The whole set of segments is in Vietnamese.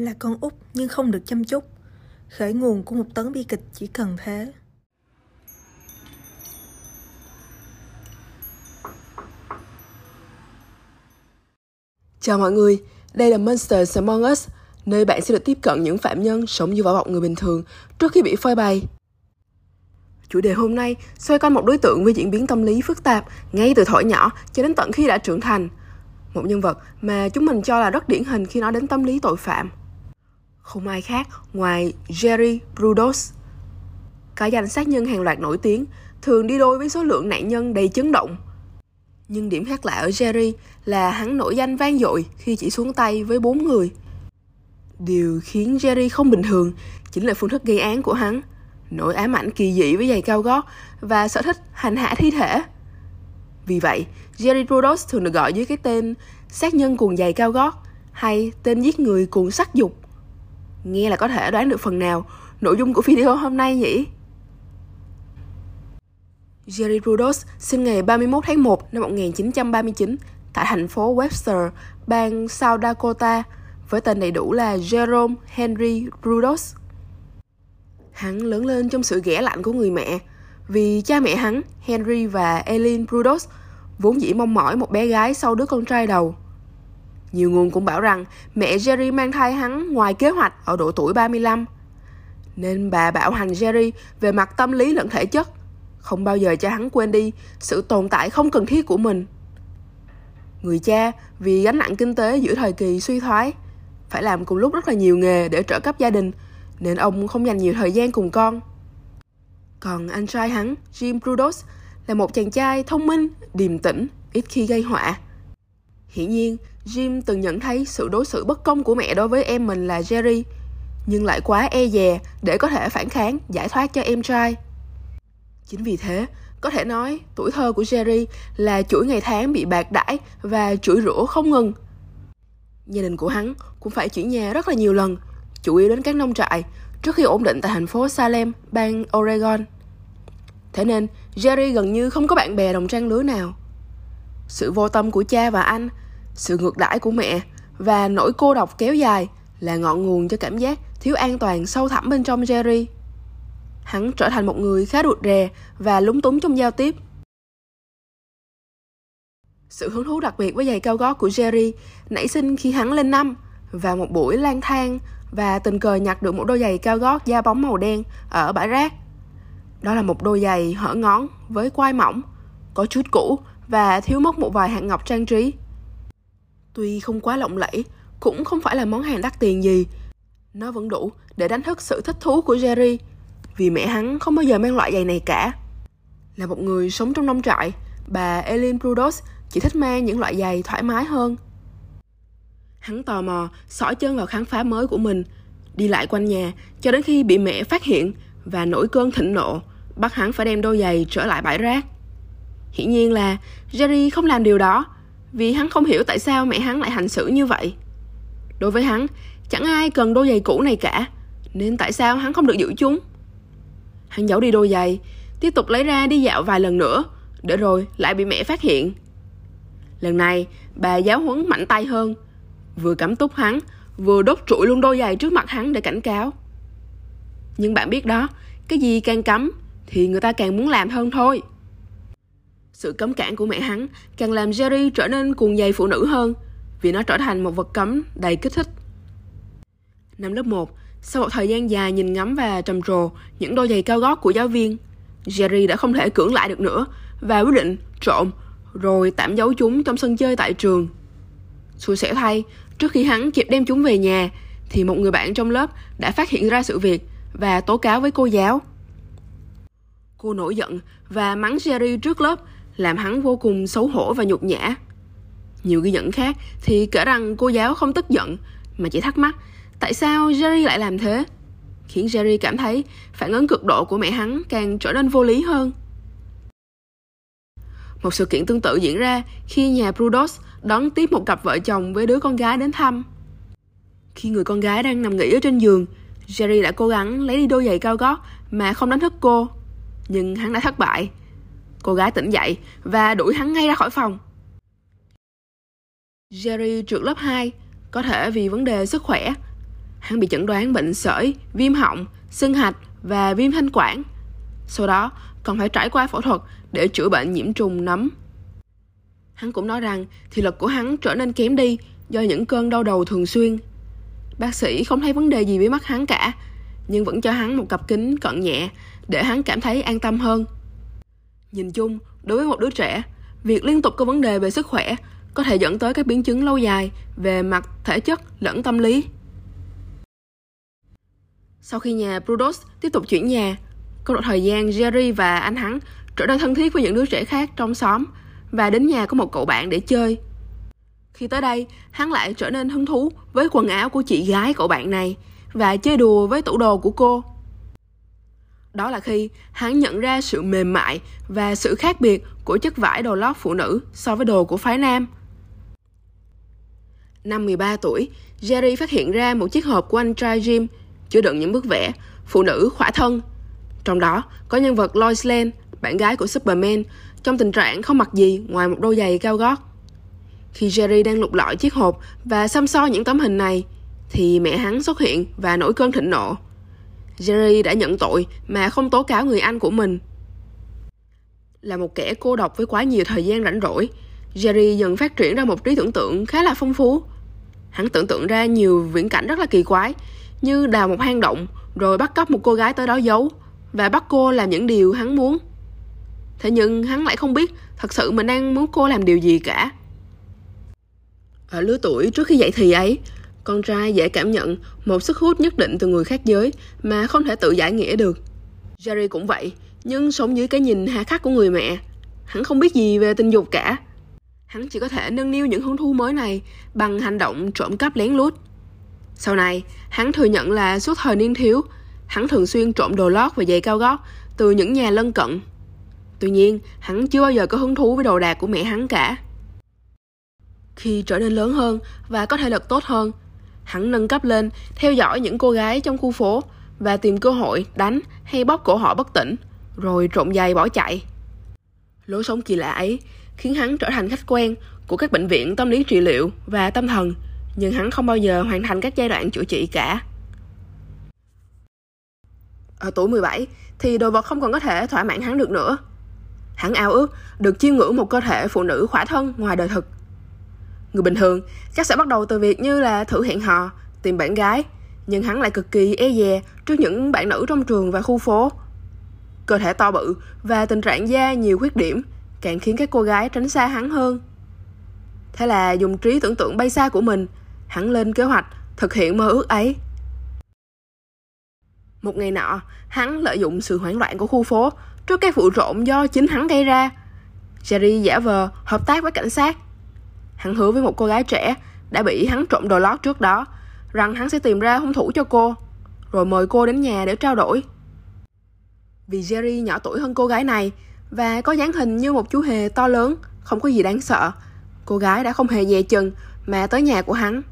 Là con út nhưng không được chăm chút. Khởi nguồn của một tấn bi kịch chỉ cần thế. Chào mọi người, đây là Monsters Among Us, nơi bạn sẽ được tiếp cận những phạm nhân sống như vỏ bọc người bình thường trước khi bị phơi bày. Chủ đề hôm nay xoay quanh một đối tượng với diễn biến tâm lý phức tạp ngay từ thổi nhỏ cho đến tận khi đã trưởng thành. Một nhân vật mà chúng mình cho là rất điển hình khi nói đến tâm lý tội phạm. Không ai khác ngoài Jerry Brudos. Cả danh sát nhân hàng loạt nổi tiếng thường đi đôi với số lượng nạn nhân đầy chấn động. Nhưng điểm khác lạ ở Jerry là hắn nổi danh vang dội khi chỉ xuống tay với bốn người. Điều khiến Jerry không bình thường chính là phương thức gây án của hắn, nỗi ám ảnh kỳ dị với giày cao gót và sở thích hành hạ thi thể. Vì vậy, Jerry Brudos thường được gọi dưới cái tên sát nhân cuồng giày cao gót hay tên giết người cuồng sắc dục. Nghe là có thể đoán được phần nào nội dung của video hôm nay nhỉ? Jerry Rudos sinh ngày 31 tháng 1 năm 1939 tại thành phố Webster, bang South Dakota, với tên đầy đủ là Jerome Henry Rudos. Hắn lớn lên trong sự ghẻ lạnh của người mẹ, vì cha mẹ hắn, Henry và Eileen Rudos, vốn dĩ mong mỏi một bé gái sau đứa con trai đầu. Nhiều nguồn cũng bảo rằng mẹ Jerry mang thai hắn ngoài kế hoạch ở độ tuổi 35. Nên bà bảo hành Jerry về mặt tâm lý lẫn thể chất, không bao giờ cho hắn quên đi sự tồn tại không cần thiết của mình. Người cha vì gánh nặng kinh tế giữa thời kỳ suy thoái, phải làm cùng lúc rất là nhiều nghề để trợ cấp gia đình, nên ông không dành nhiều thời gian cùng con. Còn anh trai hắn, Jim Brudos, là một chàng trai thông minh, điềm tĩnh, ít khi gây họa. Hiển nhiên, Jim từng nhận thấy sự đối xử bất công của mẹ đối với em mình là Jerry, nhưng lại quá e dè để có thể phản kháng, giải thoát cho em trai. Chính vì thế, có thể nói tuổi thơ của Jerry là chuỗi ngày tháng bị bạc đãi và chửi rủa không ngừng. Gia đình của hắn cũng phải chuyển nhà rất là nhiều lần, chủ yếu đến các nông trại, trước khi ổn định tại thành phố Salem, bang Oregon. Thế nên, Jerry gần như không có bạn bè đồng trang lứa nào. Sự vô tâm của cha và anh, sự ngược đãi của mẹ và nỗi cô độc kéo dài là ngọn nguồn cho cảm giác thiếu an toàn sâu thẳm bên trong Jerry. Hắn trở thành một người khá rụt rè và lúng túng trong giao tiếp. Sự hứng thú đặc biệt với giày cao gót của Jerry nảy sinh khi hắn lên năm và một buổi lang thang và tình cờ nhặt được một đôi giày cao gót da bóng màu đen ở bãi rác. Đó là một đôi giày hở ngón với quai mỏng, có chút cũ và thiếu mất một vài hạt ngọc trang trí. Tuy không quá lộng lẫy, cũng không phải là món hàng đắt tiền gì. Nó vẫn đủ để đánh thức sự thích thú của Jerry, vì mẹ hắn không bao giờ mang loại giày này cả. Là một người sống trong nông trại, bà Eileen Prudos chỉ thích mang những loại giày thoải mái hơn. Hắn tò mò, sỏi chân vào khám phá mới của mình, đi lại quanh nhà cho đến khi bị mẹ phát hiện và nổi cơn thịnh nộ, bắt hắn phải đem đôi giày trở lại bãi rác. Hiển nhiên là Jerry không làm điều đó, vì hắn không hiểu tại sao mẹ hắn lại hành xử như vậy. Đối với hắn, chẳng ai cần đôi giày cũ này cả, nên tại sao hắn không được giữ chúng? Hắn giấu đi đôi giày, tiếp tục lấy ra đi dạo vài lần nữa, để rồi lại bị mẹ phát hiện. Lần này, bà giáo huấn mạnh tay hơn, vừa cắm túc hắn, vừa đốt trụi luôn đôi giày trước mặt hắn để cảnh cáo. Nhưng bạn biết đó, cái gì càng cấm thì người ta càng muốn làm hơn thôi. Sự cấm cản của mẹ hắn càng làm Jerry trở nên cuồng dày phụ nữ hơn vì nó trở thành một vật cấm đầy kích thích. Năm lớp 1, sau một thời gian dài nhìn ngắm và trầm trồ những đôi giày cao gót của giáo viên, Jerry đã không thể cưỡng lại được nữa và quyết định trộm rồi tạm giấu chúng trong sân chơi tại trường. Xui xẻo thay, trước khi hắn kịp đem chúng về nhà thì một người bạn trong lớp đã phát hiện ra sự việc và tố cáo với cô giáo. Cô nổi giận và mắng Jerry trước lớp làm hắn vô cùng xấu hổ và nhục nhã. Nhiều ghi nhận khác thì kể rằng cô giáo không tức giận mà chỉ thắc mắc tại sao Jerry lại làm thế, khiến Jerry cảm thấy phản ứng cực độ của mẹ hắn càng trở nên vô lý hơn. Một sự kiện tương tự diễn ra khi nhà Brudos đón tiếp một cặp vợ chồng với đứa con gái đến thăm. Khi người con gái đang nằm nghỉ ở trên giường, Jerry đã cố gắng lấy đi đôi giày cao gót mà không đánh thức cô. Nhưng hắn đã thất bại. Cô gái tỉnh dậy và đuổi hắn ngay ra khỏi phòng. Jerry trượt lớp 2, có thể vì vấn đề sức khỏe. hắn bị chẩn đoán bệnh sởi, viêm họng, sưng hạch và viêm thanh quản. Sau đó còn phải trải qua phẫu thuật để chữa bệnh nhiễm trùng nấm. Hắn cũng nói rằng thị lực của hắn trở nên kém đi do những cơn đau đầu thường xuyên. Bác sĩ không thấy vấn đề gì với mắt hắn cả, nhưng vẫn cho hắn một cặp kính cận nhẹ để hắn cảm thấy an tâm hơn. Nhìn chung, đối với một đứa trẻ, việc liên tục có vấn đề về sức khỏe có thể dẫn tới các biến chứng lâu dài về mặt thể chất lẫn tâm lý. Sau khi nhà Brudos tiếp tục chuyển nhà, có một thời gian Jerry và anh hắn trở nên thân thiết với những đứa trẻ khác trong xóm và đến nhà có một cậu bạn để chơi. Khi tới đây, hắn lại trở nên hứng thú với quần áo của chị gái cậu bạn này và chơi đùa với tủ đồ của cô. Đó là khi hắn nhận ra sự mềm mại và sự khác biệt của chất vải đồ lót phụ nữ so với đồ của phái nam. Năm 13 tuổi, Jerry phát hiện ra một chiếc hộp của anh trai Jim chứa đựng những bức vẽ phụ nữ khỏa thân. Trong đó có nhân vật Lois Lane, bạn gái của Superman, trong tình trạng không mặc gì ngoài một đôi giày cao gót. Khi Jerry đang lục lọi chiếc hộp và xăm so những tấm hình này, thì mẹ hắn xuất hiện và nổi cơn thịnh nộ. Jerry đã nhận tội mà không tố cáo người anh của mình. Là một kẻ cô độc với quá nhiều thời gian rảnh rỗi, Jerry dần phát triển ra một trí tưởng tượng khá là phong phú. Hắn tưởng tượng ra nhiều viễn cảnh rất là kỳ quái, như đào một hang động, rồi bắt cóc một cô gái tới đó giấu, và bắt cô làm những điều hắn muốn. Thế nhưng hắn lại không biết thật sự mình đang muốn cô làm điều gì cả. Ở lứa tuổi trước khi dậy thì ấy, con trai dễ cảm nhận một sức hút nhất định từ người khác giới mà không thể tự giải nghĩa được. Jerry cũng vậy, nhưng sống dưới cái nhìn hà khắc của người mẹ. Hắn không biết gì về tình dục cả. Hắn chỉ có thể nâng niu những hứng thú mới này bằng hành động trộm cắp lén lút. Sau này, hắn thừa nhận là suốt thời niên thiếu, hắn thường xuyên trộm đồ lót và giày cao gót từ những nhà lân cận. Tuy nhiên, hắn chưa bao giờ có hứng thú với đồ đạc của mẹ hắn cả. Khi trở nên lớn hơn và có thể lực tốt hơn, hắn nâng cấp lên, theo dõi những cô gái trong khu phố và tìm cơ hội đánh hay bóp cổ họ bất tỉnh, rồi trộm giày bỏ chạy. Lối sống kỳ lạ ấy khiến hắn trở thành khách quen của các bệnh viện tâm lý trị liệu và tâm thần, nhưng hắn không bao giờ hoàn thành các giai đoạn chữa trị cả. Ở tuổi 17 thì đồ vật không còn có thể thỏa mãn hắn được nữa. Hắn ao ước được chiêm ngưỡng một cơ thể phụ nữ khỏa thân ngoài đời thực. Người bình thường chắc sẽ bắt đầu từ việc như là thử hẹn hò, tìm bạn gái, nhưng hắn lại cực kỳ e dè trước những bạn nữ trong trường và khu phố. Cơ thể to bự và tình trạng da nhiều khuyết điểm càng khiến các cô gái tránh xa hắn hơn. Thế là dùng trí tưởng tượng bay xa của mình, hắn lên kế hoạch thực hiện mơ ước ấy. Một ngày nọ, hắn lợi dụng sự hoảng loạn của khu phố trước cái vụ trộm do chính hắn gây ra. Jerry giả vờ hợp tác với cảnh sát. Hắn hứa với một cô gái trẻ đã bị hắn trộm đồ lót trước đó rằng hắn sẽ tìm ra hung thủ cho cô, rồi mời cô đến nhà để trao đổi. Vì Jerry nhỏ tuổi hơn cô gái này và có dáng hình như một chú hề to lớn, không có gì đáng sợ, cô gái đã không hề dè chừng mà tới nhà của hắn.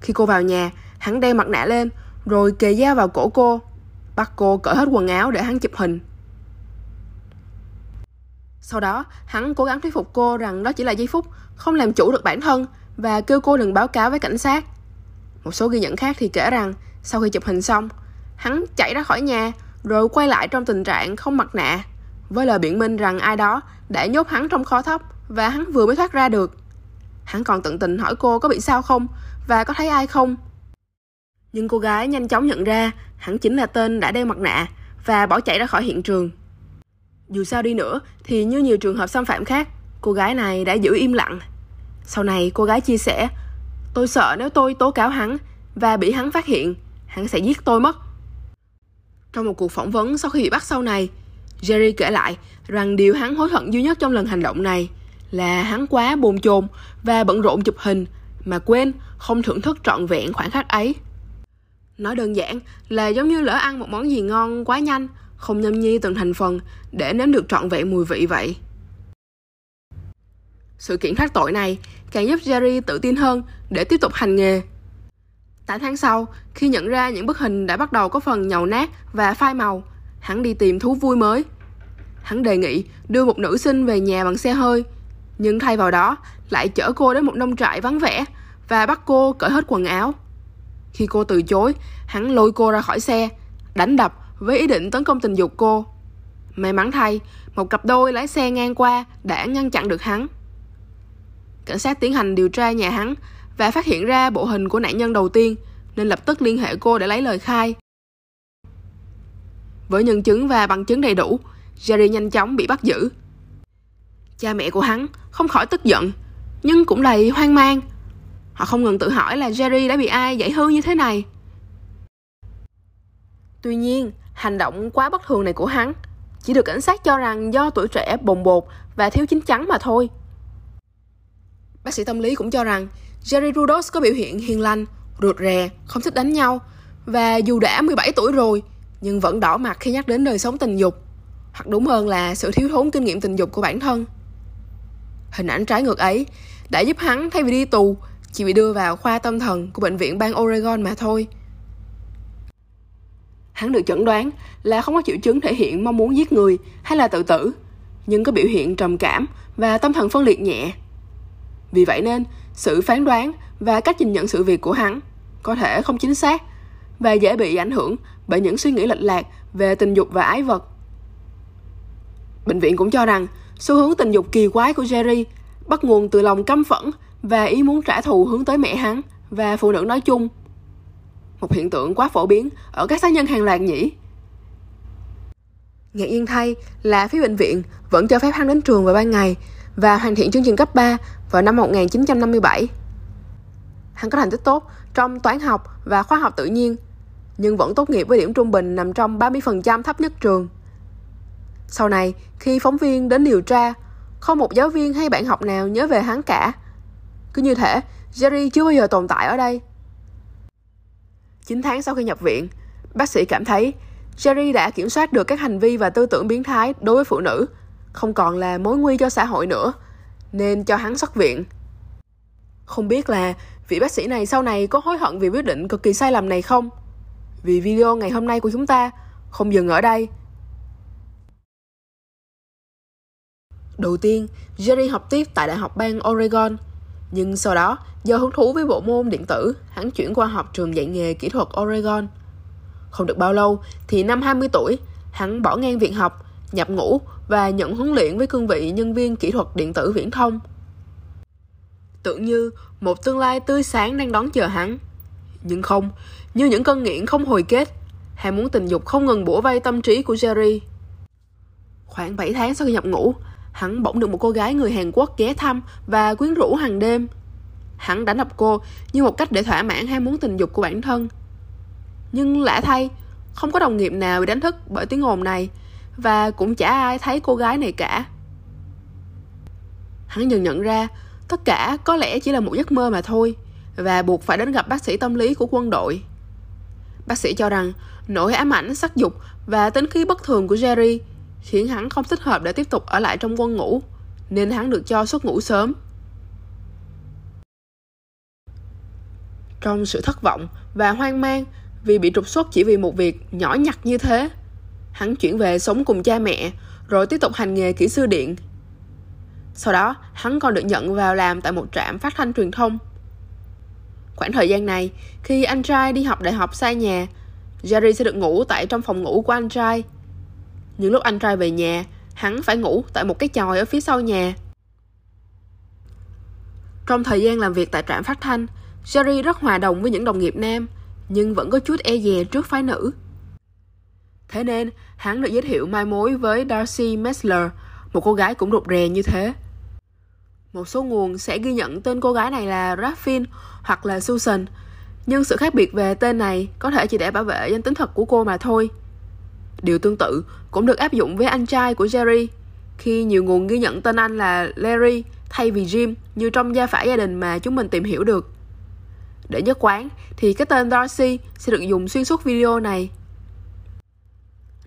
Khi cô vào nhà, hắn đeo mặt nạ lên rồi kề dao vào cổ cô, bắt cô cởi hết quần áo để hắn chụp hình. Sau đó, hắn cố gắng thuyết phục cô rằng đó chỉ là giây phút, không làm chủ được bản thân và kêu cô đừng báo cáo với cảnh sát. Một số ghi nhận khác thì kể rằng sau khi chụp hình xong, hắn chạy ra khỏi nhà rồi quay lại trong tình trạng không mặt nạ với lời biện minh rằng ai đó đã nhốt hắn trong kho thóc và hắn vừa mới thoát ra được. Hắn còn tận tình hỏi cô có bị sao không và có thấy ai không. Nhưng cô gái nhanh chóng nhận ra hắn chính là tên đã đeo mặt nạ và bỏ chạy ra khỏi hiện trường. Dù sao đi nữa thì như nhiều trường hợp xâm phạm khác, cô gái này đã giữ im lặng. Sau này cô gái chia sẻ, tôi sợ nếu tôi tố cáo hắn và bị hắn phát hiện, hắn sẽ giết tôi mất. Trong một cuộc phỏng vấn sau khi bị bắt sau này, Jerry kể lại rằng điều hắn hối hận duy nhất trong lần hành động này là hắn quá bồn chồn và bận rộn chụp hình mà quên không thưởng thức trọn vẹn khoảnh khắc ấy. Nói đơn giản là giống như lỡ ăn một món gì ngon quá nhanh, không nhâm nhi từng thành phần để nếm được trọn vẹn mùi vị vậy. Sự kiện thoát tội này càng giúp Jerry tự tin hơn để tiếp tục hành nghề. 8 tháng sau, khi nhận ra những bức hình đã bắt đầu có phần nhầu nát và phai màu, hắn đi tìm thú vui mới. Hắn đề nghị đưa một nữ sinh về nhà bằng xe hơi, nhưng thay vào đó lại chở cô đến một nông trại vắng vẻ và bắt cô cởi hết quần áo. Khi cô từ chối, hắn lôi cô ra khỏi xe, đánh đập với ý định tấn công tình dục cô. May mắn thay, một cặp đôi lái xe ngang qua đã ngăn chặn được hắn. Cảnh sát tiến hành điều tra nhà hắn và phát hiện ra bộ hình của nạn nhân đầu tiên nên lập tức liên hệ cô để lấy lời khai. Với nhân chứng và bằng chứng đầy đủ, Jerry nhanh chóng bị bắt giữ. Cha mẹ của hắn không khỏi tức giận, nhưng cũng đầy hoang mang. Họ không ngừng tự hỏi là Jerry đã bị ai giải hư như thế này. Tuy nhiên, hành động quá bất thường này của hắn chỉ được cảnh sát cho rằng do tuổi trẻ bồng bột và thiếu chín chắn mà thôi. Bác sĩ tâm lý cũng cho rằng Jerry Rudos có biểu hiện hiền lành, rụt rè, không thích đánh nhau và dù đã 17 tuổi rồi nhưng vẫn đỏ mặt khi nhắc đến đời sống tình dục hoặc đúng hơn là sự thiếu thốn kinh nghiệm tình dục của bản thân. Hình ảnh trái ngược ấy đã giúp hắn thay vì đi tù chỉ bị đưa vào khoa tâm thần của bệnh viện bang Oregon mà thôi. Hắn được chẩn đoán là không có triệu chứng thể hiện mong muốn giết người hay là tự tử, nhưng có biểu hiện trầm cảm và tâm thần phân liệt nhẹ. Vì vậy nên, sự phán đoán và cách nhìn nhận sự việc của hắn có thể không chính xác và dễ bị ảnh hưởng bởi những suy nghĩ lệch lạc về tình dục và ái vật. Bệnh viện cũng cho rằng xu hướng tình dục kỳ quái của Jerry bắt nguồn từ lòng căm phẫn và ý muốn trả thù hướng tới mẹ hắn và phụ nữ nói chung. Một hiện tượng quá phổ biến ở các cá nhân hàng loạt nhỉ. Ngạc nhiên thay là phía bệnh viện vẫn cho phép hắn đến trường vào ban ngày và hoàn thiện chương trình cấp 3 vào năm 1957. Hắn có thành tích tốt trong toán học và khoa học tự nhiên, nhưng vẫn tốt nghiệp với điểm trung bình nằm trong 30% thấp nhất trường. Sau này, khi phóng viên đến điều tra, không một giáo viên hay bạn học nào nhớ về hắn cả. Cứ như thể Jerry chưa bao giờ tồn tại ở đây. 9 tháng sau khi nhập viện, bác sĩ cảm thấy Jerry đã kiểm soát được các hành vi và tư tưởng biến thái đối với phụ nữ, không còn là mối nguy cho xã hội nữa, nên cho hắn xuất viện. Không biết là vị bác sĩ này sau này có hối hận vì quyết định cực kỳ sai lầm này không? Vì video ngày hôm nay của chúng ta không dừng ở đây. Đầu tiên, Jerry học tiếp tại Đại học bang Oregon, nhưng sau đó, do hứng thú với bộ môn điện tử, hắn chuyển qua học trường dạy nghề kỹ thuật Oregon. Không được bao lâu, thì năm 20 tuổi, hắn bỏ ngang việc học, nhập ngũ và nhận huấn luyện với cương vị nhân viên kỹ thuật điện tử viễn thông. Tưởng như một tương lai tươi sáng đang đón chờ hắn. Nhưng không, như những cơn nghiện không hồi kết, ham muốn tình dục không ngừng bủa vây tâm trí của Jerry. Khoảng 7 tháng sau khi nhập ngũ, hắn bỗng được một cô gái người Hàn Quốc ghé thăm và quyến rũ hàng đêm. Hắn đánh đập cô như một cách để thỏa mãn ham muốn tình dục của bản thân. Nhưng lạ thay, không có đồng nghiệp nào bị đánh thức bởi tiếng ồn này và cũng chả ai thấy cô gái này cả. Hắn dần nhận ra tất cả có lẽ chỉ là một giấc mơ mà thôi và buộc phải đến gặp bác sĩ tâm lý của quân đội. Bác sĩ cho rằng nỗi ám ảnh sắc dục và tính khí bất thường của Jerry khiến hắn không thích hợp để tiếp tục ở lại trong quân ngũ, nên hắn được cho xuất ngũ sớm. Trong sự thất vọng và hoang mang vì bị trục xuất chỉ vì một việc nhỏ nhặt như thế, hắn chuyển về sống cùng cha mẹ, rồi tiếp tục hành nghề kỹ sư điện. Sau đó, hắn còn được nhận vào làm tại một trạm phát thanh truyền thông. Khoảng thời gian này, khi anh trai đi học đại học xa nhà, Jerry sẽ được ngủ tại trong phòng ngủ của anh trai những lúc anh trai về nhà, hắn phải ngủ tại một cái chòi ở phía sau nhà. Trong thời gian làm việc tại trạm phát thanh, Jerry rất hòa đồng với những đồng nghiệp nam, nhưng vẫn có chút e dè trước phái nữ. Thế nên, hắn được giới thiệu mai mối với Darcy Messler, một cô gái cũng rụt rè như thế. Một số nguồn sẽ ghi nhận tên cô gái này là Raffin hoặc là Susan, nhưng sự khác biệt về tên này có thể chỉ để bảo vệ danh tính thật của cô mà thôi. Điều tương tự cũng được áp dụng với anh trai của Jerry, khi nhiều nguồn ghi nhận tên anh là Larry thay vì Jim như trong gia phả gia đình mà chúng mình tìm hiểu được. Để nhất quán thì cái tên Darcy sẽ được dùng xuyên suốt video này.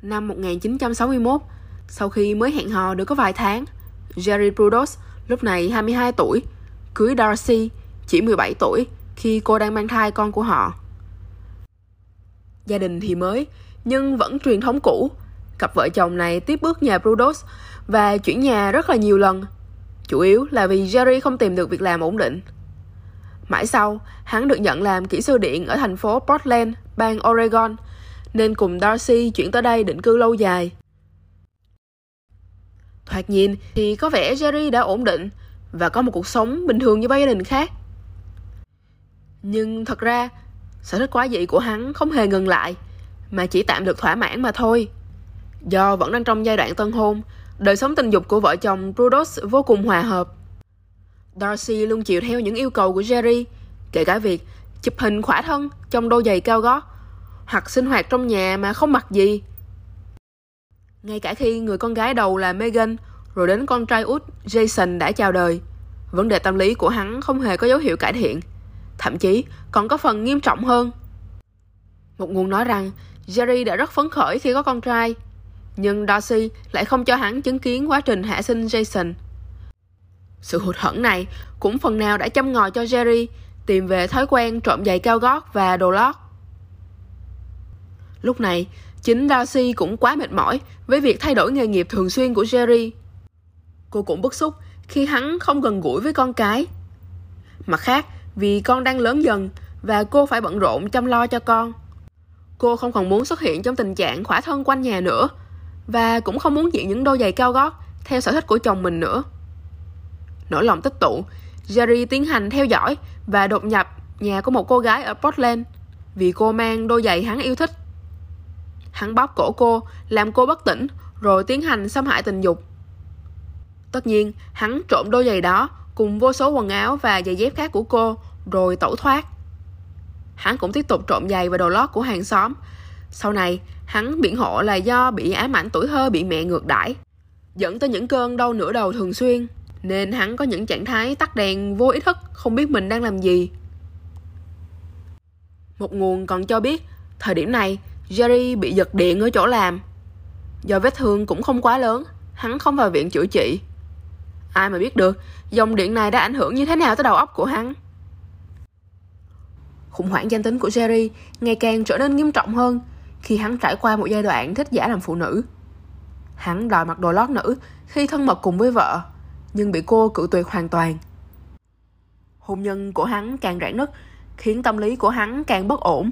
Năm 1961, sau khi mới hẹn hò được có vài tháng, Jerry Prudos, lúc này 22 tuổi, cưới Darcy, chỉ 17 tuổi, khi cô đang mang thai con của họ. Gia đình thì mới, nhưng vẫn truyền thống cũ. Cặp vợ chồng này tiếp bước nhà Brudos và chuyển nhà rất là nhiều lần. Chủ yếu là vì Jerry không tìm được việc làm ổn định. Mãi sau, hắn được nhận làm kỹ sư điện ở thành phố Portland, bang Oregon, nên cùng Darcy chuyển tới đây định cư lâu dài. Thoạt nhìn thì có vẻ Jerry đã ổn định và có một cuộc sống bình thường như bao gia đình khác. Nhưng thật ra, sở thích quá dị của hắn không hề ngừng lại, mà chỉ tạm được thỏa mãn mà thôi. Do vẫn đang trong giai đoạn tân hôn, đời sống tình dục của vợ chồng Brudos vô cùng hòa hợp. Darcy luôn chịu theo những yêu cầu của Jerry, kể cả việc chụp hình khỏa thân trong đôi giày cao gót, hoặc sinh hoạt trong nhà mà không mặc gì. Ngay cả khi người con gái đầu là Megan, rồi đến con trai út Jason đã chào đời, vấn đề tâm lý của hắn không hề có dấu hiệu cải thiện, thậm chí còn có phần nghiêm trọng hơn. Một nguồn nói rằng Jerry đã rất phấn khởi khi có con trai, nhưng Darcy lại không cho hắn chứng kiến quá trình hạ sinh Jason. Sự hụt hẫng này cũng phần nào đã châm ngòi cho Jerry tìm về thói quen trộm giày cao gót và đồ lót. Lúc này, chính Darcy cũng quá mệt mỏi với việc thay đổi nghề nghiệp thường xuyên của Jerry. Cô cũng bức xúc khi hắn không gần gũi với con cái. Mặt khác, vì con đang lớn dần và cô phải bận rộn chăm lo cho con. Cô không còn muốn xuất hiện trong tình trạng khỏa thân quanh nhà nữa và cũng không muốn diện những đôi giày cao gót theo sở thích của chồng mình nữa. Nỗi lòng tích tụ, Jerry tiến hành theo dõi và đột nhập nhà của một cô gái ở Portland vì cô mang đôi giày hắn yêu thích. Hắn bóp cổ cô, làm cô bất tỉnh, rồi tiến hành xâm hại tình dục. Tất nhiên, hắn trộm đôi giày đó cùng vô số quần áo và giày dép khác của cô, rồi tẩu thoát. Hắn cũng tiếp tục trộm giày và đồ lót của hàng xóm. Sau này, hắn biện hộ là do bị ám ảnh tuổi thơ bị mẹ ngược đãi, dẫn tới những cơn đau nửa đầu thường xuyên, nên hắn có những trạng thái tắt đèn vô ý thức, không biết mình đang làm gì. Một nguồn còn cho biết, thời điểm này, Jerry bị giật điện ở chỗ làm. Do vết thương cũng không quá lớn, hắn không vào viện chữa trị. Ai mà biết được, dòng điện này đã ảnh hưởng như thế nào tới đầu óc của hắn. Khủng hoảng danh tính của Jerry ngày càng trở nên nghiêm trọng hơn khi hắn trải qua một giai đoạn thích giả làm phụ nữ. Hắn đòi mặc đồ lót nữ khi thân mật cùng với vợ, nhưng bị cô cự tuyệt hoàn toàn. Hôn nhân của hắn càng rạn nứt, khiến tâm lý của hắn càng bất ổn.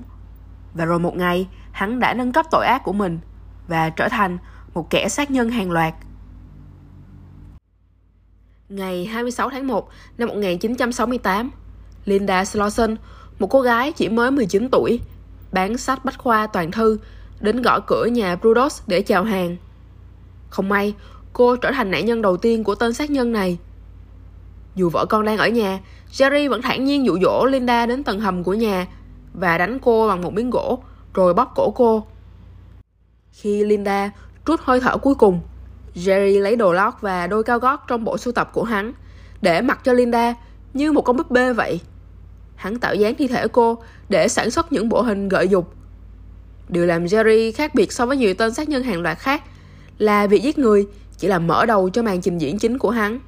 Và rồi một ngày, hắn đã nâng cấp tội ác của mình và trở thành một kẻ sát nhân hàng loạt. Ngày 26 tháng 1 năm 1968, Linda Slauson, một cô gái chỉ mới 19 tuổi, bán sách bách khoa toàn thư, đến gõ cửa nhà Brudos để chào hàng. Không may, cô trở thành nạn nhân đầu tiên của tên sát nhân này. Dù vợ con đang ở nhà, Jerry vẫn thản nhiên dụ dỗ Linda đến tầng hầm của nhà và đánh cô bằng một miếng gỗ, rồi bóp cổ cô. Khi Linda trút hơi thở cuối cùng, Jerry lấy đồ lót và đôi cao gót trong bộ sưu tập của hắn để mặc cho Linda như một con búp bê vậy. Hắn tạo dáng thi thể cô để sản xuất những bộ hình gợi dục. Điều làm Jerry khác biệt so với nhiều tên sát nhân hàng loạt khác là việc giết người chỉ là mở đầu cho màn trình diễn chính của hắn.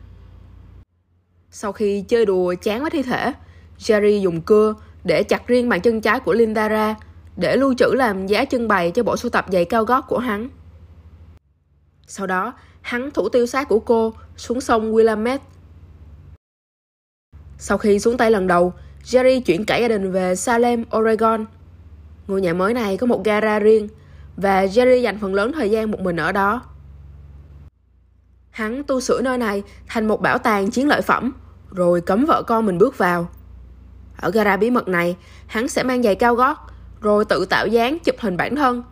Sau khi chơi đùa chán với thi thể, Jerry dùng cưa để chặt riêng bàn chân trái của Linda ra để lưu trữ làm giá trưng bày cho bộ sưu tập giày cao gót của hắn. Sau đó, hắn thủ tiêu xác của cô xuống sông Willamette. Sau khi xuống tay lần đầu, Jerry chuyển cả gia đình về Salem, Oregon. Ngôi nhà mới này có một gara riêng và Jerry dành phần lớn thời gian một mình ở đó. Hắn tu sửa nơi này thành một bảo tàng chiến lợi phẩm, rồi cấm vợ con mình bước vào. Ở gara bí mật này, hắn sẽ mang giày cao gót, rồi tự tạo dáng chụp hình bản thân.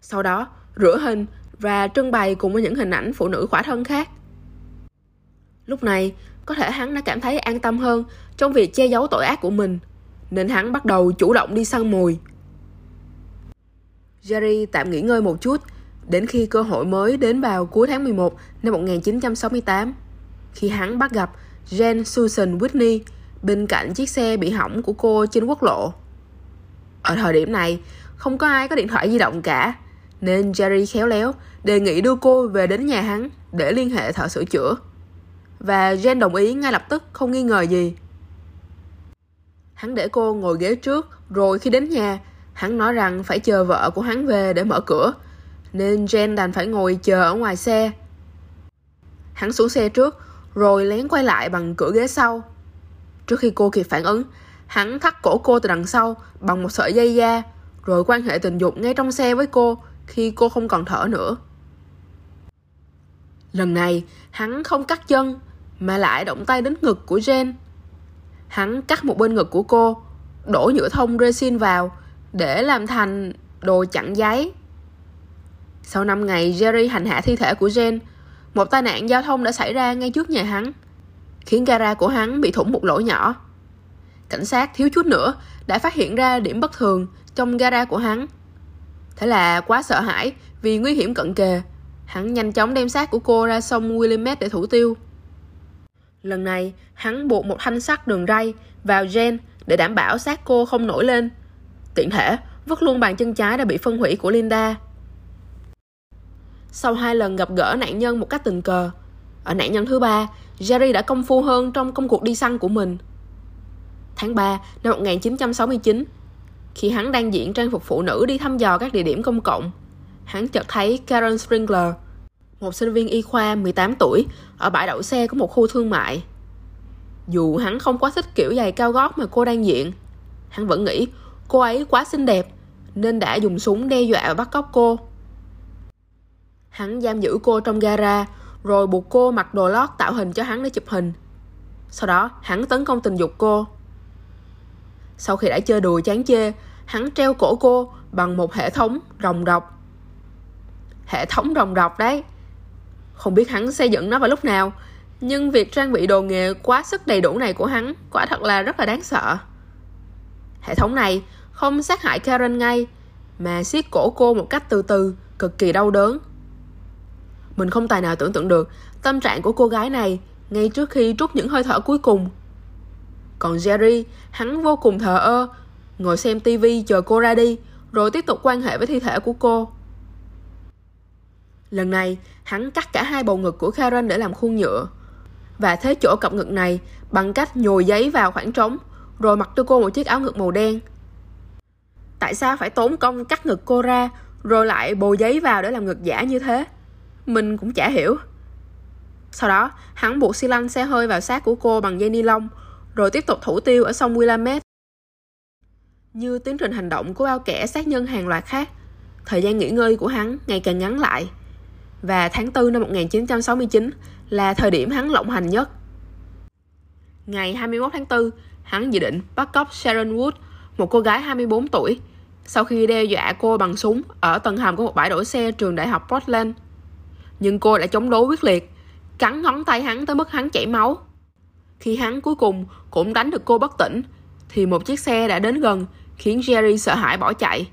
Sau đó, rửa hình và trưng bày cùng với những hình ảnh phụ nữ khỏa thân khác. Lúc này, có thể hắn đã cảm thấy an tâm hơn trong việc che giấu tội ác của mình, nên hắn bắt đầu chủ động đi săn mồi. Jerry tạm nghỉ ngơi một chút, đến khi cơ hội mới đến vào cuối tháng 11 năm 1968, khi hắn bắt gặp Jane Susan Whitney bên cạnh chiếc xe bị hỏng của cô trên quốc lộ. Ở thời điểm này, không có ai có điện thoại di động cả, nên Jerry khéo léo đề nghị đưa cô về đến nhà hắn để liên hệ thợ sửa chữa. Và Jen đồng ý ngay lập tức không nghi ngờ gì. Hắn để cô ngồi ghế trước, rồi khi đến nhà, hắn nói rằng phải chờ vợ của hắn về để mở cửa, nên Jen đành phải ngồi chờ ở ngoài xe. Hắn xuống xe trước, rồi lén quay lại bằng cửa ghế sau. Trước khi cô kịp phản ứng, hắn thắt cổ cô từ đằng sau bằng một sợi dây da, rồi quan hệ tình dục ngay trong xe với cô khi cô không còn thở nữa. Lần này, hắn không cắt chân, mà lại động tay đến ngực của Jen. Hắn cắt một bên ngực của cô, đổ nhựa thông resin vào để làm thành đồ chặn giấy. Sau 5 ngày Jerry hành hạ thi thể của Jen, một tai nạn giao thông đã xảy ra ngay trước nhà hắn, khiến gara của hắn bị thủng một lỗ nhỏ. Cảnh sát thiếu chút nữa đã phát hiện ra điểm bất thường trong gara của hắn. Thế là quá sợ hãi vì nguy hiểm cận kề, hắn nhanh chóng đem xác của cô ra sông Willamette để thủ tiêu. Lần này, hắn buộc một thanh sắt đường ray vào gen để đảm bảo xác cô không nổi lên. Tiện thể, vứt luôn bàn chân trái đã bị phân hủy của Linda. Sau hai lần gặp gỡ nạn nhân một cách tình cờ, ở nạn nhân thứ ba, Jerry đã công phu hơn trong công cuộc đi săn của mình. Tháng 3 năm 1969, khi hắn đang diện trang phục phụ nữ đi thăm dò các địa điểm công cộng, hắn chợt thấy Karen Sprinkler, một sinh viên y khoa 18 tuổi, ở bãi đậu xe của một khu thương mại. Dù hắn không quá thích kiểu giày cao gót mà cô đang diện, hắn vẫn nghĩ cô ấy quá xinh đẹp nên đã dùng súng đe dọa và bắt cóc cô. Hắn giam giữ cô trong gara rồi buộc cô mặc đồ lót tạo hình cho hắn để chụp hình. Sau đó hắn tấn công tình dục cô. Sau khi đã chơi đùa chán chê, hắn treo cổ cô bằng một hệ thống rồng rọc. Hệ thống rồng rọc đấy. Không biết hắn xây dựng nó vào lúc nào, nhưng việc trang bị đồ nghề quá sức đầy đủ này của hắn quả thật là rất là đáng sợ. Hệ thống này không sát hại Karen ngay, mà siết cổ cô một cách từ từ, cực kỳ đau đớn. Mình không tài nào tưởng tượng được tâm trạng của cô gái này ngay trước khi trút những hơi thở cuối cùng. Còn Jerry, hắn vô cùng thờ ơ, ngồi xem tivi chờ cô ra đi, rồi tiếp tục quan hệ với thi thể của cô. Lần này, hắn cắt cả hai bầu ngực của Karen để làm khuôn nhựa và thế chỗ cặp ngực này bằng cách nhồi giấy vào khoảng trống rồi mặc cho cô một chiếc áo ngực màu đen. Tại sao phải tốn công cắt ngực cô ra rồi lại bồ giấy vào để làm ngực giả như thế? Mình cũng chả hiểu. Sau đó, hắn buộc xi lanh xe hơi vào xác của cô bằng dây ni lông, rồi tiếp tục thủ tiêu ở sông Willamette. Như tiến trình hành động của bao kẻ sát nhân hàng loạt khác, thời gian nghỉ ngơi của hắn ngày càng ngắn lại. Và tháng 4 năm 1969 là thời điểm hắn lộng hành nhất. Ngày 21 tháng 4, hắn dự định bắt cóc Sharon Wood, một cô gái 24 tuổi, sau khi đe dọa cô bằng súng ở tầng hầm của một bãi đổ xe trường đại học Portland nhưng cô đã chống đối quyết liệt, cắn ngón tay hắn tới mức hắn chảy máu. Khi hắn cuối cùng cũng đánh được cô bất tỉnh, thì một chiếc xe đã đến gần, khiến Jerry sợ hãi bỏ chạy.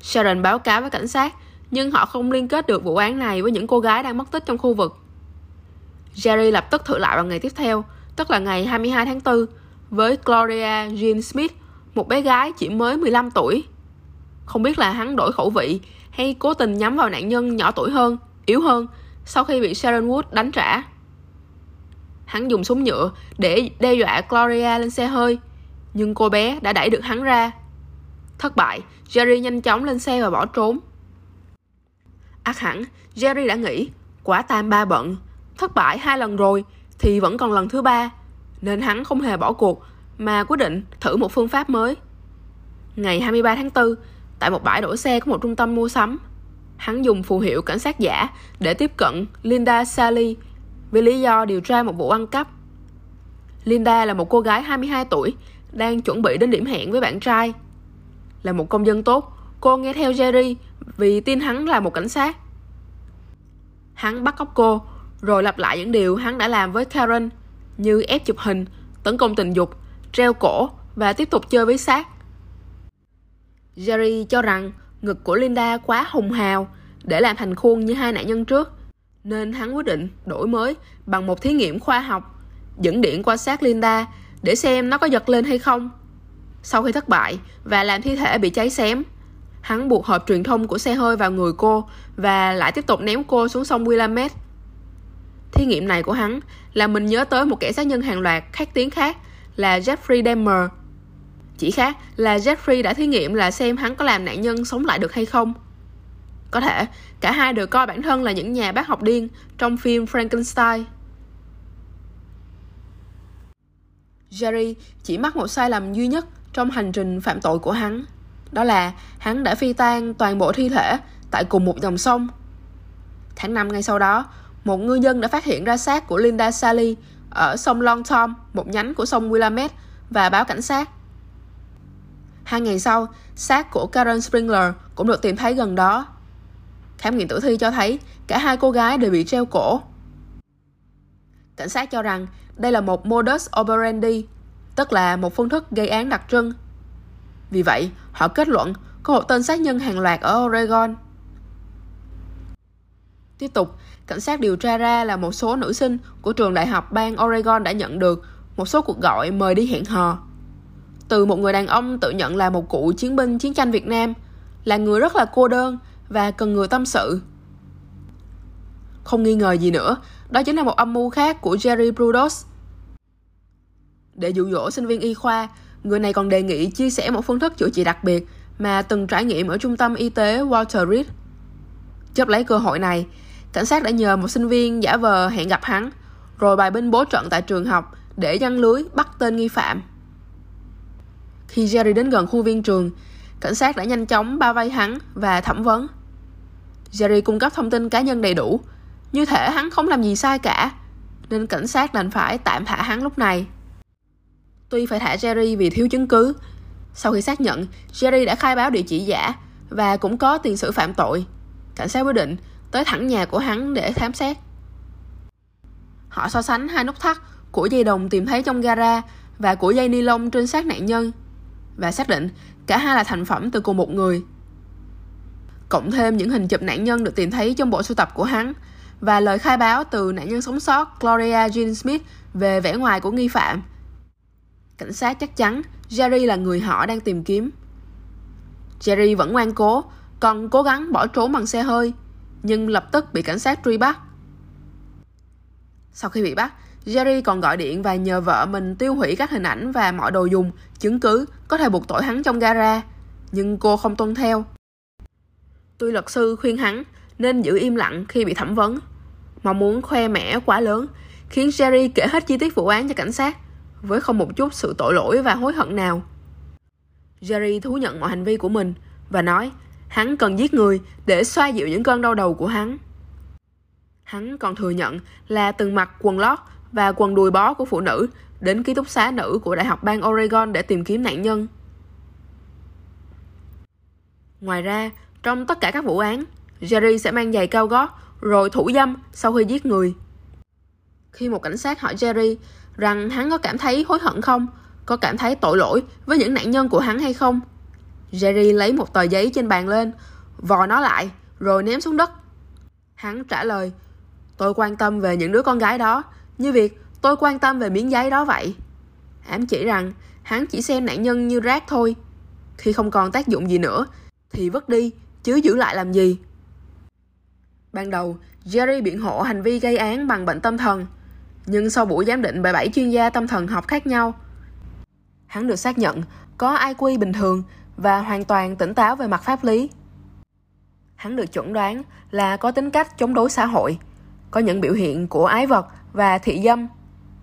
Sharon báo cáo với cảnh sát, nhưng họ không liên kết được vụ án này với những cô gái đang mất tích trong khu vực. Jerry lập tức thử lại vào ngày tiếp theo, tức là ngày 22 tháng 4, với Gloria Jean Smith, một bé gái chỉ mới 15 tuổi. Không biết là hắn đổi khẩu vị hay cố tình nhắm vào nạn nhân nhỏ tuổi hơn yếu hơn sau khi bị Sharon Wood đánh trả. Hắn dùng súng nhựa để đe dọa Gloria lên xe hơi, nhưng cô bé đã đẩy được hắn ra. Thất bại, Jerry nhanh chóng lên xe và bỏ trốn. Ác hẳn, Jerry đã nghĩ, quả tam ba bận, thất bại hai lần rồi thì vẫn còn lần thứ ba, nên hắn không hề bỏ cuộc mà quyết định thử một phương pháp mới. Ngày 23 tháng 4, tại một bãi đổ xe của một trung tâm mua sắm, Hắn dùng phù hiệu cảnh sát giả để tiếp cận Linda Sally vì lý do điều tra một vụ ăn cắp. Linda là một cô gái 22 tuổi đang chuẩn bị đến điểm hẹn với bạn trai. Là một công dân tốt, cô nghe theo Jerry vì tin hắn là một cảnh sát. Hắn bắt cóc cô, rồi lặp lại những điều hắn đã làm với Karen như ép chụp hình, tấn công tình dục, treo cổ và tiếp tục chơi với xác. Jerry cho rằng ngực của Linda quá hùng hào để làm thành khuôn như hai nạn nhân trước. Nên hắn quyết định đổi mới bằng một thí nghiệm khoa học, dẫn điện qua xác Linda để xem nó có giật lên hay không. Sau khi thất bại và làm thi thể bị cháy xém, hắn buộc hộp truyền thông của xe hơi vào người cô và lại tiếp tục ném cô xuống sông Willamette. Thí nghiệm này của hắn là mình nhớ tới một kẻ sát nhân hàng loạt khác tiếng khác là Jeffrey Dahmer chỉ khác là Jeffrey đã thí nghiệm là xem hắn có làm nạn nhân sống lại được hay không. Có thể, cả hai đều coi bản thân là những nhà bác học điên trong phim Frankenstein. Jerry chỉ mắc một sai lầm duy nhất trong hành trình phạm tội của hắn. Đó là hắn đã phi tan toàn bộ thi thể tại cùng một dòng sông. Tháng 5 ngay sau đó, một ngư dân đã phát hiện ra xác của Linda Sally ở sông Long Tom, một nhánh của sông Willamette, và báo cảnh sát. Hai ngày sau, xác của Karen Springler cũng được tìm thấy gần đó. Khám nghiệm tử thi cho thấy cả hai cô gái đều bị treo cổ. Cảnh sát cho rằng đây là một modus operandi, tức là một phương thức gây án đặc trưng. Vì vậy, họ kết luận có một tên sát nhân hàng loạt ở Oregon. Tiếp tục, cảnh sát điều tra ra là một số nữ sinh của trường đại học bang Oregon đã nhận được một số cuộc gọi mời đi hẹn hò. Từ một người đàn ông tự nhận là một cụ chiến binh chiến tranh Việt Nam, là người rất là cô đơn và cần người tâm sự. Không nghi ngờ gì nữa, đó chính là một âm mưu khác của Jerry Brudos. Để dụ dỗ sinh viên y khoa, người này còn đề nghị chia sẻ một phương thức chữa trị đặc biệt mà từng trải nghiệm ở trung tâm y tế Walter Reed. Chấp lấy cơ hội này, cảnh sát đã nhờ một sinh viên giả vờ hẹn gặp hắn, rồi bài binh bố trận tại trường học để giăng lưới bắt tên nghi phạm. Khi Jerry đến gần khu viên trường, cảnh sát đã nhanh chóng bao vây hắn và thẩm vấn. Jerry cung cấp thông tin cá nhân đầy đủ, như thể hắn không làm gì sai cả, nên cảnh sát đành phải tạm thả hắn lúc này. Tuy phải thả Jerry vì thiếu chứng cứ, sau khi xác nhận Jerry đã khai báo địa chỉ giả và cũng có tiền sử phạm tội, cảnh sát quyết định tới thẳng nhà của hắn để khám xét. Họ so sánh hai nút thắt của dây đồng tìm thấy trong gara và của dây ni lông trên xác nạn nhân và xác định cả hai là thành phẩm từ cùng một người. Cộng thêm những hình chụp nạn nhân được tìm thấy trong bộ sưu tập của hắn và lời khai báo từ nạn nhân sống sót Gloria Jean Smith về vẻ ngoài của nghi phạm. Cảnh sát chắc chắn Jerry là người họ đang tìm kiếm. Jerry vẫn ngoan cố, còn cố gắng bỏ trốn bằng xe hơi, nhưng lập tức bị cảnh sát truy bắt. Sau khi bị bắt, Jerry còn gọi điện và nhờ vợ mình tiêu hủy các hình ảnh và mọi đồ dùng, chứng cứ có thể buộc tội hắn trong gara, nhưng cô không tuân theo. Tuy luật sư khuyên hắn nên giữ im lặng khi bị thẩm vấn. Mong muốn khoe mẽ quá lớn khiến Jerry kể hết chi tiết vụ án cho cảnh sát với không một chút sự tội lỗi và hối hận nào. Jerry thú nhận mọi hành vi của mình và nói hắn cần giết người để xoa dịu những cơn đau đầu của hắn. Hắn còn thừa nhận là từng mặc quần lót và quần đùi bó của phụ nữ đến ký túc xá nữ của Đại học bang Oregon để tìm kiếm nạn nhân. Ngoài ra, trong tất cả các vụ án, Jerry sẽ mang giày cao gót rồi thủ dâm sau khi giết người. Khi một cảnh sát hỏi Jerry rằng hắn có cảm thấy hối hận không, có cảm thấy tội lỗi với những nạn nhân của hắn hay không, Jerry lấy một tờ giấy trên bàn lên, vò nó lại rồi ném xuống đất. Hắn trả lời, tôi quan tâm về những đứa con gái đó, như việc tôi quan tâm về miếng giấy đó vậy. Ám chỉ rằng hắn chỉ xem nạn nhân như rác thôi. Khi không còn tác dụng gì nữa, thì vứt đi, chứ giữ lại làm gì. Ban đầu, Jerry biện hộ hành vi gây án bằng bệnh tâm thần, nhưng sau buổi giám định bởi bảy chuyên gia tâm thần học khác nhau, hắn được xác nhận có IQ bình thường và hoàn toàn tỉnh táo về mặt pháp lý. Hắn được chuẩn đoán là có tính cách chống đối xã hội, có những biểu hiện của ái vật và thị dâm,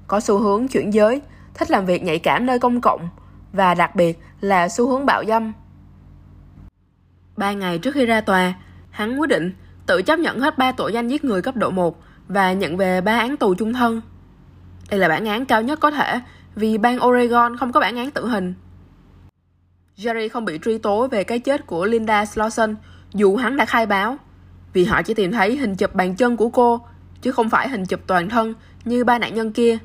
có xu hướng chuyển giới, thích làm việc nhạy cảm nơi công cộng và đặc biệt là xu hướng bạo dâm. Ba ngày trước khi ra tòa, hắn quyết định tự chấp nhận hết ba tội danh giết người cấp độ 1 và nhận về ba án tù chung thân. Đây là bản án cao nhất có thể, vì bang Oregon không có bản án tử hình. Jerry không bị truy tố về cái chết của Linda Slauson, dù hắn đã khai báo, vì họ chỉ tìm thấy hình chụp bàn chân của cô, chứ không phải hình chụp toàn thân như ba nạn nhân kia.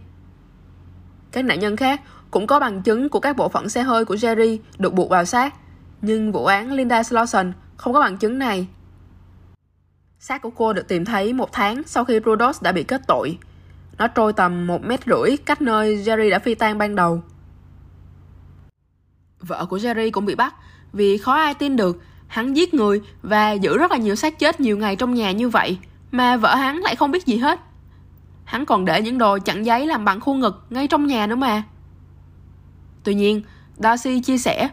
Các nạn nhân khác cũng có bằng chứng của các bộ phận xe hơi của Jerry được buộc vào xác, nhưng vụ án Linda Slauson không có bằng chứng này. Xác của cô được tìm thấy một tháng sau khi Prodos đã bị kết tội. Nó trôi tầm một mét rưỡi cách nơi Jerry đã phi tan ban đầu. Vợ của Jerry cũng bị bắt vì khó ai tin được hắn giết người và giữ rất là nhiều xác chết nhiều ngày trong nhà như vậy mà vợ hắn lại không biết gì hết. Hắn còn để những đồ chặn giấy làm bằng khuôn ngực ngay trong nhà nữa mà. Tuy nhiên, Darcy chia sẻ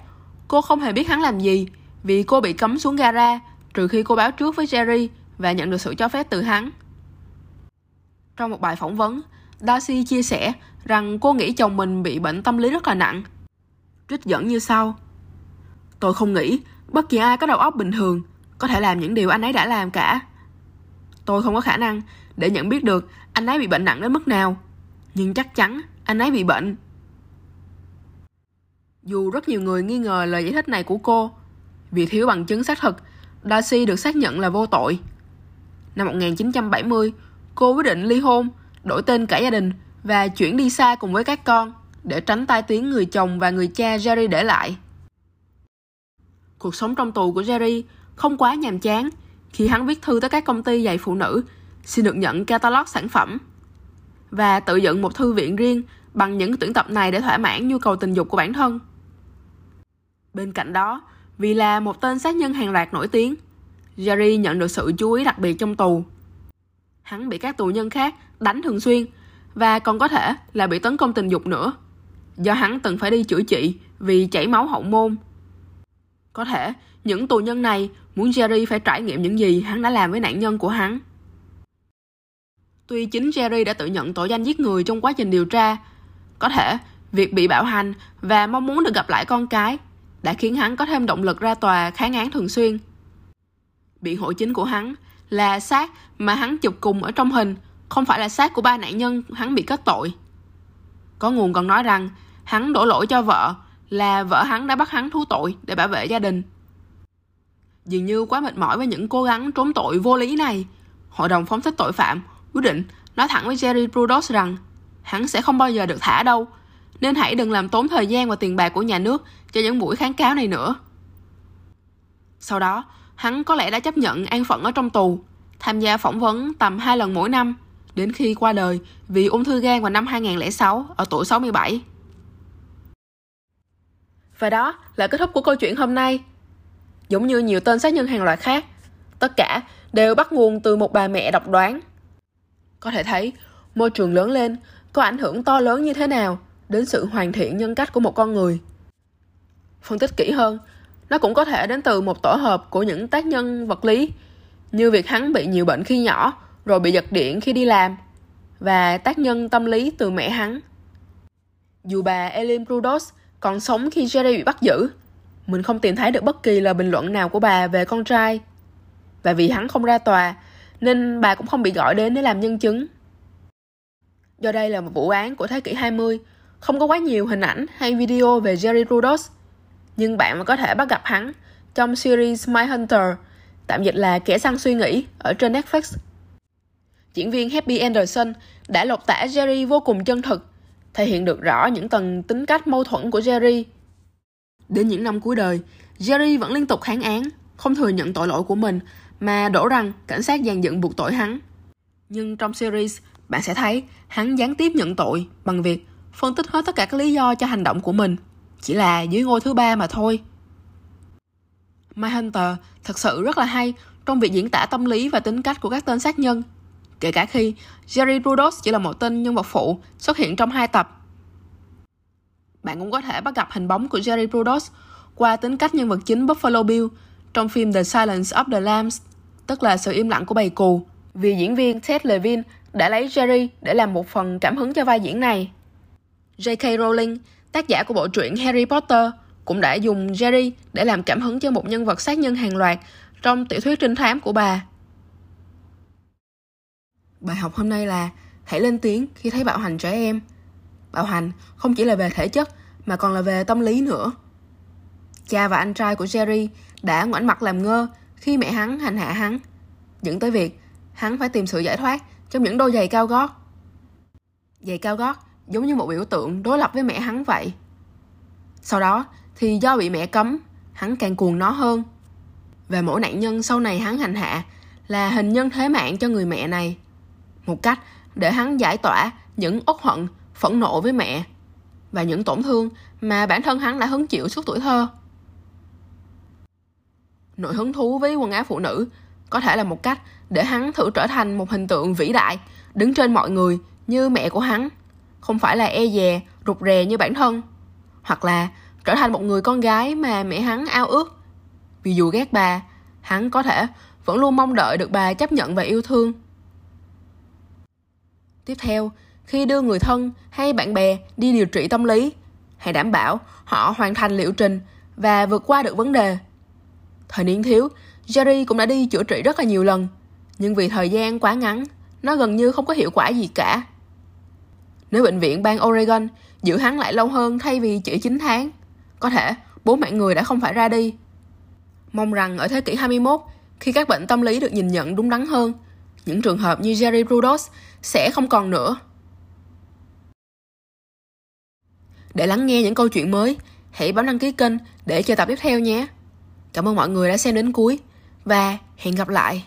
cô không hề biết hắn làm gì vì cô bị cấm xuống gara trừ khi cô báo trước với Jerry và nhận được sự cho phép từ hắn. Trong một bài phỏng vấn, Darcy chia sẻ rằng cô nghĩ chồng mình bị bệnh tâm lý rất là nặng. Trích dẫn như sau. Tôi không nghĩ bất kỳ ai có đầu óc bình thường có thể làm những điều anh ấy đã làm cả. Tôi không có khả năng để nhận biết được anh ấy bị bệnh nặng đến mức nào. Nhưng chắc chắn anh ấy bị bệnh. Dù rất nhiều người nghi ngờ lời giải thích này của cô, vì thiếu bằng chứng xác thực, Darcy được xác nhận là vô tội. Năm 1970, cô quyết định ly hôn, đổi tên cả gia đình và chuyển đi xa cùng với các con để tránh tai tiếng người chồng và người cha Jerry để lại. Cuộc sống trong tù của Jerry không quá nhàm chán khi hắn viết thư tới các công ty giày phụ nữ xin được nhận catalog sản phẩm và tự dựng một thư viện riêng bằng những tuyển tập này để thỏa mãn nhu cầu tình dục của bản thân. Bên cạnh đó, vì là một tên sát nhân hàng loạt nổi tiếng, Jerry nhận được sự chú ý đặc biệt trong tù. Hắn bị các tù nhân khác đánh thường xuyên và còn có thể là bị tấn công tình dục nữa, do hắn từng phải đi chữa trị vì chảy máu hậu môn. Có thể những tù nhân này muốn Jerry phải trải nghiệm những gì hắn đã làm với nạn nhân của hắn. Tuy chính Jerry đã tự nhận tội danh giết người trong quá trình điều tra, có thể việc bị bạo hành và mong muốn được gặp lại con cái đã khiến hắn có thêm động lực ra tòa kháng án thường xuyên. Biện hộ chính của hắn là xác mà hắn chụp cùng ở trong hình, không phải là xác của ba nạn nhân hắn bị kết tội. Có nguồn còn nói rằng hắn đổ lỗi cho vợ là vợ hắn đã bắt hắn thú tội để bảo vệ gia đình. Dường như quá mệt mỏi với những cố gắng trốn tội vô lý này, hội đồng phóng thích tội phạm quyết định nói thẳng với Jerry Prudhoe rằng hắn sẽ không bao giờ được thả đâu, nên hãy đừng làm tốn thời gian và tiền bạc của nhà nước cho những buổi kháng cáo này nữa. Sau đó, hắn có lẽ đã chấp nhận an phận ở trong tù, tham gia phỏng vấn tầm 2 lần mỗi năm, đến khi qua đời vì ung thư gan vào năm 2006 ở tuổi 67. Và đó là kết thúc của câu chuyện hôm nay. Giống như nhiều tên sát nhân hàng loạt khác, tất cả đều bắt nguồn từ một bà mẹ độc đoán. Có thể thấy, môi trường lớn lên có ảnh hưởng to lớn như thế nào đến sự hoàn thiện nhân cách của một con người. Phân tích kỹ hơn, nó cũng có thể đến từ một tổ hợp của những tác nhân vật lý, như việc hắn bị nhiều bệnh khi nhỏ, rồi bị giật điện khi đi làm, và tác nhân tâm lý từ mẹ hắn. Dù bà Elin Prudos còn sống khi Jerry bị bắt giữ, mình không tìm thấy được bất kỳ lời bình luận nào của bà về con trai. Và vì hắn không ra tòa, nên bà cũng không bị gọi đến để làm nhân chứng. Do đây là một vụ án của thế kỷ 20, không có quá nhiều hình ảnh hay video về Jerry Prudhoe, nhưng bạn vẫn có thể bắt gặp hắn trong series My Hunter, tạm dịch là Kẻ săn suy nghĩ ở trên Netflix. Diễn viên Happy Anderson đã lột tả Jerry vô cùng chân thực, thể hiện được rõ những tầng tính cách mâu thuẫn của Jerry. Đến những năm cuối đời, Jerry vẫn liên tục kháng án, không thừa nhận tội lỗi của mình mà đổ rằng cảnh sát dàn dựng buộc tội hắn. Nhưng trong series, bạn sẽ thấy hắn gián tiếp nhận tội bằng việc phân tích hết tất cả các lý do cho hành động của mình, chỉ là dưới ngôi thứ ba mà thôi. My Hunter thật sự rất là hay trong việc diễn tả tâm lý và tính cách của các tên sát nhân, kể cả khi Jerry Brudos chỉ là một tên nhân vật phụ xuất hiện trong hai tập. Bạn cũng có thể bắt gặp hình bóng của Jerry Brudos qua tính cách nhân vật chính Buffalo Bill trong phim The Silence of the Lambs, tức là sự im lặng của bầy cù, vì diễn viên Ted Levine đã lấy Jerry để làm một phần cảm hứng cho vai diễn này. J.K. Rowling, tác giả của bộ truyện Harry Potter, cũng đã dùng Jerry để làm cảm hứng cho một nhân vật sát nhân hàng loạt trong tiểu thuyết trinh thám của bà. Bài học hôm nay là hãy lên tiếng khi thấy bạo hành trẻ em. Bạo hành không chỉ là về thể chất mà còn là về tâm lý nữa. Cha và anh trai của Jerry đã ngoảnh mặt làm ngơ khi mẹ hắn hành hạ hắn, dẫn tới việc hắn phải tìm sự giải thoát trong những đôi giày cao gót. Giày cao gót giống như một biểu tượng đối lập với mẹ hắn vậy. Sau đó thì do bị mẹ cấm, hắn càng cuồng nó hơn. Và mỗi nạn nhân sau này hắn hành hạ là hình nhân thế mạng cho người mẹ này. Một cách để hắn giải tỏa những uất hận, phẫn nộ với mẹ và những tổn thương mà bản thân hắn đã hứng chịu suốt tuổi thơ. Nội hứng thú với quần áo phụ nữ có thể là một cách để hắn thử trở thành một hình tượng vĩ đại, đứng trên mọi người như mẹ của hắn, không phải là e dè, rụt rè như bản thân, hoặc là trở thành một người con gái mà mẹ hắn ao ước. Vì dù ghét bà, hắn có thể vẫn luôn mong đợi được bà chấp nhận và yêu thương. Tiếp theo, khi đưa người thân hay bạn bè đi điều trị tâm lý, hãy đảm bảo họ hoàn thành liệu trình và vượt qua được vấn đề. Thời niên thiếu, Jerry cũng đã đi chữa trị rất là nhiều lần, nhưng vì thời gian quá ngắn, nó gần như không có hiệu quả gì cả. Nếu bệnh viện bang Oregon giữ hắn lại lâu hơn thay vì chỉ 9 tháng, có thể bố mẹ người đã không phải ra đi. Mong rằng ở thế kỷ 21, khi các bệnh tâm lý được nhìn nhận đúng đắn hơn, những trường hợp như Jerry Rudos sẽ không còn nữa. Để lắng nghe những câu chuyện mới, hãy bấm đăng ký kênh để chờ tập tiếp theo nhé. Cảm ơn mọi người đã xem đến cuối và hẹn gặp lại.